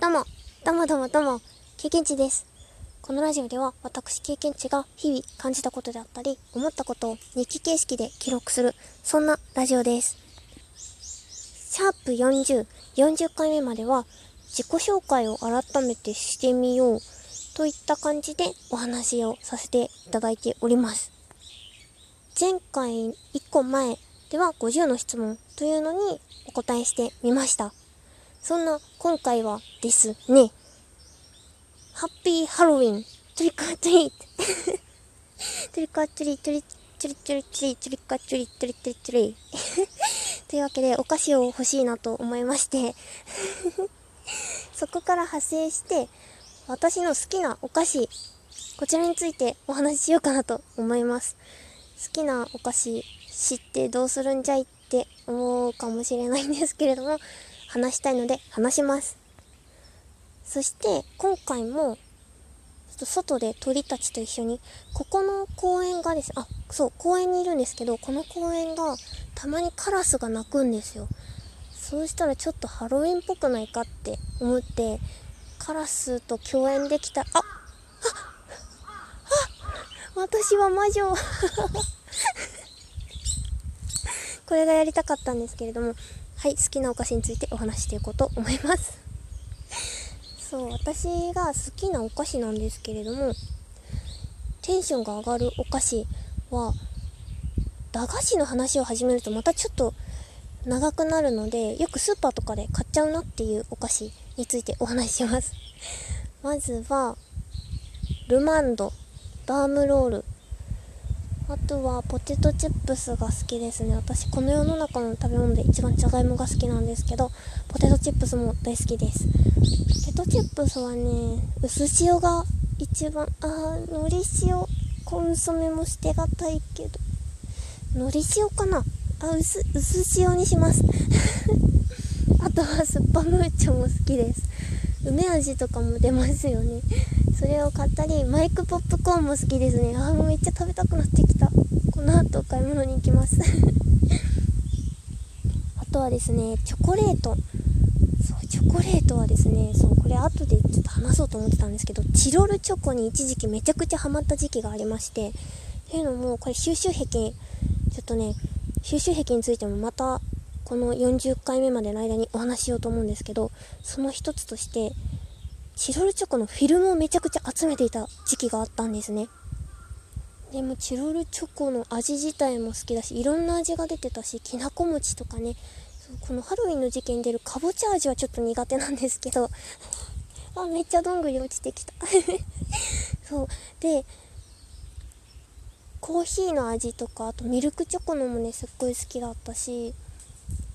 どうも、どうもどうもどうも、経験値です。このラジオでは私経験値が日々感じたことであったり、思ったことを日記形式で記録する、そんなラジオです。シャープ40、40回目までは自己紹介を改めてしてみようといった感じでお話をさせていただいております。前回1個前では50の質問というのにお答えしてみました。そんな今回はですね、ハッピーハロウィン、トリックア トリート。トリックアトリート、トリトリトリトリトリックアトリートリトリトリ。というわけでお菓子を欲しいなと思いまして そこから派生して私の好きなお菓子こちらについてお話ししようかなと思います好きなお菓子知ってどうするんじゃいって思うかもしれないんですけれども話したいので話します。そして今回もちょっと外で鳥たちと一緒にここの公園がですあそう公園にいるんですけどこの公園がたまにカラスが鳴くんですよ。そうしたらちょっとハロウィンっぽくないかって思ってカラスと共演できたあああ私は魔女。これがやりたかったんですけれどもはい好きなお菓子についてお話していこうと思います。そう私が好きなお菓子なんですけれどもテンションが上がるお菓子は駄菓子の話を始めるとまたちょっと長くなるのでよくスーパーとかで買っちゃうなっていうお菓子についてお話しします。まずはルマンドバームロール。あとはポテトチップスが好きですね。私この世の中の食べ物で一番じゃがいもが好きなんですけどポテトチップスも大好きです。ポテトチップスはね薄塩が一番あーのり塩コンソメも捨てがたいけどのり塩かな？あ薄薄塩にします。あとはスッパムーチョも好きです。梅味とかも出ますよね。それを買ったりマイクポップコーンも好きですね。あーもうめっちゃ食べたくなってきた。この後買い物に行きます。あとはですねチョコレート。そうチョコレートはですねそうこれ後でちょっと話そうと思ってたんですけどチロルチョコに一時期めちゃくちゃハマった時期がありましてっていうのもこれ収集癖。ちょっとね収集癖についてもまたこの40回目までの間にお話ししようと思うんですけどその一つとしてチロルチョコのフィルムをめちゃくちゃ集めていた時期があったんですね。でもチロルチョコの味自体も好きだしいろんな味が出てたしきなこ餅とかねこのハロウィンの時期に出るかぼちゃ味はちょっと苦手なんですけど あめっちゃどんぐり落ちてきた。そう。でコーヒーの味とかあとミルクチョコのもねすっごい好きだったし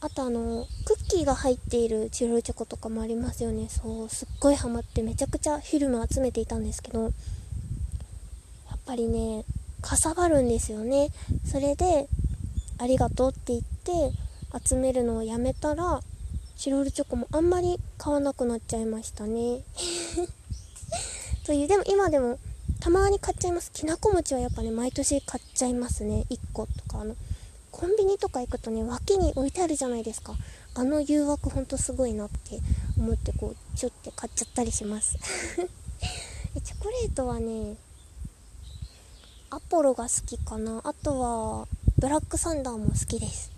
あとあのクッキーが入っているチロルチョコとかもありますよね。そうすっごいハマってめちゃくちゃフィルム集めていたんですけどやっぱりねかさばるんですよね。それでありがとうって言って集めるのをやめたらチロルチョコもあんまり買わなくなっちゃいましたね。というでも今でもたまに買っちゃいます。きなこ餅はやっぱね毎年買っちゃいますね。1個とかあのコンビニとか行くとね脇に置いてあるじゃないですか。あの誘惑ほんとすごいなって思ってこうちょって買っちゃったりします。チョコレートはねアポロが好きかな。あとはブラックサンダーも好きです。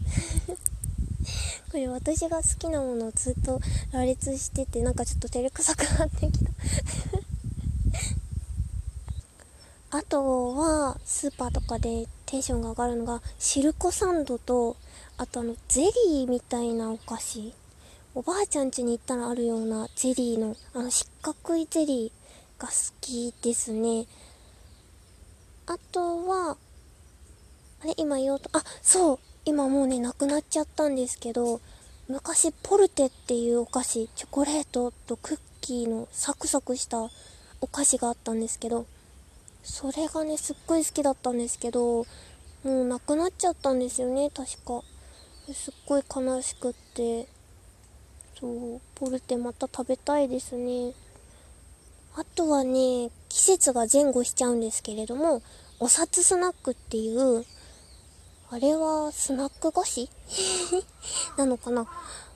これ私が好きなものをずっと羅列しててなんかちょっと照れくさくなってきた。あとはスーパーとかでテンションが上がるのがシルコサンドとあとあのゼリーみたいなお菓子。おばあちゃん家に行ったらあるようなゼリーのあの四角いゼリーが好きですね。あとはあれ今言おうとあそう。今もうねなくなっちゃったんですけど昔ポルテっていうお菓子チョコレートとクッキーのサクサクしたお菓子があったんですけどそれがねすっごい好きだったんですけどもうなくなっちゃったんですよね確か。すっごい悲しくって。そうポルテまた食べたいですね。あとはね季節が前後しちゃうんですけれどもお札スナックっていうあれはスナック菓子？なのかな？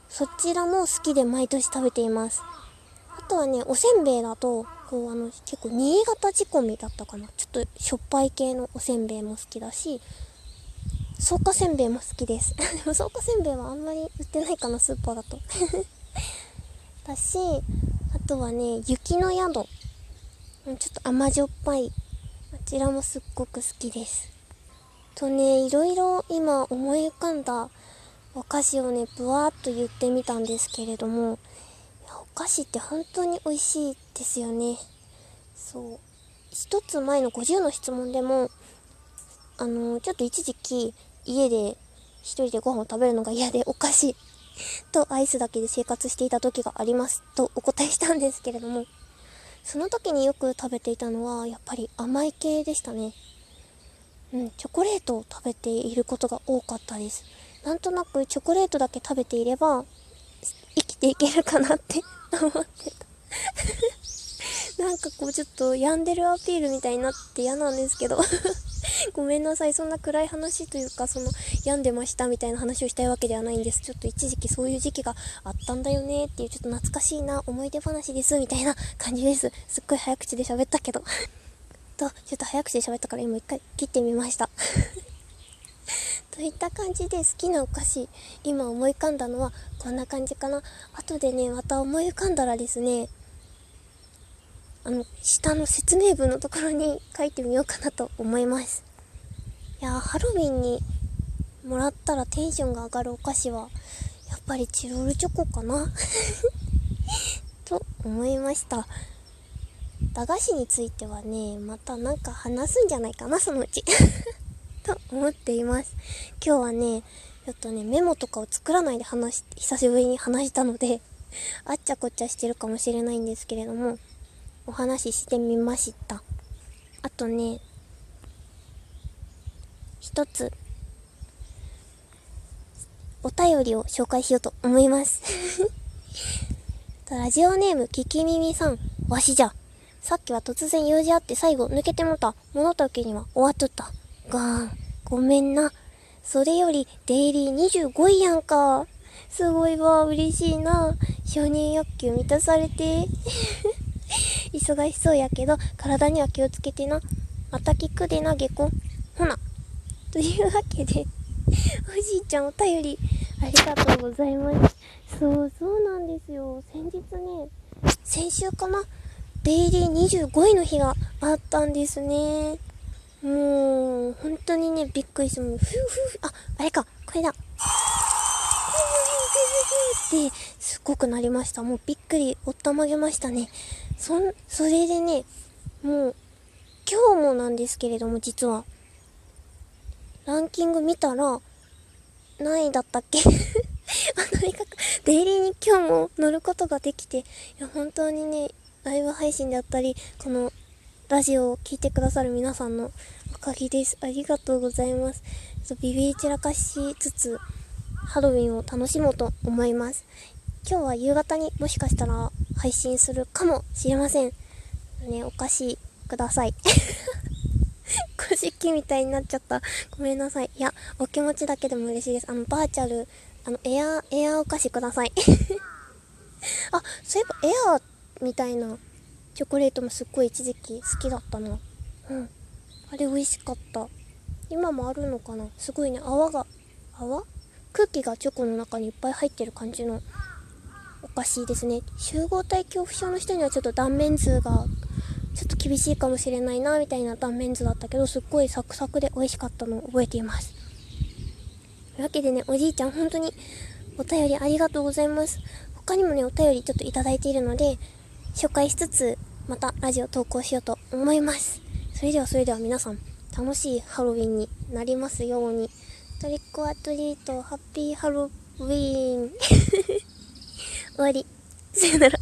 そちらも好きで毎年食べています。あとはね、おせんべいだと、こう、あの、結構、新潟仕込みだったかな。ちょっと、しょっぱい系のおせんべいも好きだし、草加せんべいも好きです。でも、草加せんべいはあんまり売ってないかな、スーパーだと。だし、あとはね、雪の宿。ちょっと甘じょっぱい。あちらもすっごく好きです。とね、いろいろ今思い浮かんだお菓子をね、ぶわーっと言ってみたんですけれども、お菓子って本当に美味しいですよね。そう。一つ前の50の質問でも、あの、ちょっと一時期家で一人でご飯を食べるのが嫌でお菓子 とアイスだけで生活していた時がありますとお答えしたんですけれども、その時によく食べていたのはやっぱり甘い系でしたね。うん、チョコレートを食べていることが多かったです。なんとなくチョコレートだけ食べていれば生きていけるかなって思ってたなんかこうちょっと病んでるアピールみたいになって嫌なんですけどごめんなさい。そんな暗い話というか、その、病んでましたみたいな話をしたいわけではないんです。ちょっと一時期そういう時期があったんだよねっていう、ちょっと懐かしいな、思い出話です、みたいな感じです。すっごい早口で喋ったけどと、ちょっと早口で喋ったから今一回切ってみましたといった感じで好きなお菓子、今思い浮かんだのはこんな感じかな。後でね、また思い浮かんだらですね、あの、下の説明文のところに書いてみようかなと思います。いやハロウィンにもらったらテンションが上がるお菓子は、やっぱりチロルチョコかな？と思いました。駄菓子についてはね、またなんか話すんじゃないかな、そのうちと思っています。今日はね、ちょっとね、メモとかを作らないで話し、久しぶりに話したので あっちゃこっちゃしてるかもしれないんですけれども、お話ししてみました。あとね、一つ、お便りを紹介しようと思います ラジオネーム、ききみみさん、わしじゃ。さっきは突然用事あって最後抜けてもた。物時には終わっとった。ガーン。ごめんな。それより、デイリー25位やんか。すごいわ、嬉しいな。承認欲求満たされて。忙しそうやけど、体には気をつけてな。また聞くでな、下校。ほな。というわけで、おじいちゃんお便り、ありがとうございます。そう、そうなんですよ。先日ね、先週かなデイリー25位の日があったんですね。もう、本当にね、びっくりして、もう、ふうふう、あ、あれか、これだ。って、すっごくなりました。もうびっくり、おったまげましたね。そん、それでね、もう、今日もなんですけれども、実は、ランキング見たら、何位だったっけとにかく、デイリーに今日も乗ることができて、いや、本当にね、ライブ配信であったり、この、ラジオを聴いてくださる皆さんのおかげです。ありがとうございます。ビビり散らかしつつ、ハロウィンを楽しもうと思います。今日は夕方にもしかしたら配信するかもしれません。ね、お菓子ください。古式みたいになっちゃった。ごめんなさい。いや、お気持ちだけでも嬉しいです。あの、バーチャル、あの、エアー、エアーお菓子ください。あ、そういえばエアーみたいなチョコレートもすっごい一時期好きだったな。うん。あれ美味しかった。今もあるのかな？すごいね、泡が、泡？空気がチョコの中にいっぱい入ってる感じのお菓子ですね。集合体恐怖症の人にはちょっと断面図がちょっと厳しいかもしれないなみたいな断面図だったけどすっごいサクサクで美味しかったのを覚えています。というわけでね、おじいちゃん本当にお便りありがとうございます。他にもね、お便りちょっといただいているので、紹介しつつ、またラジオ投稿しようと思います。それではそれでは皆さん、楽しいハロウィンになりますように。トリックアトリート、ハッピーハロウィーン。終わり。さよなら。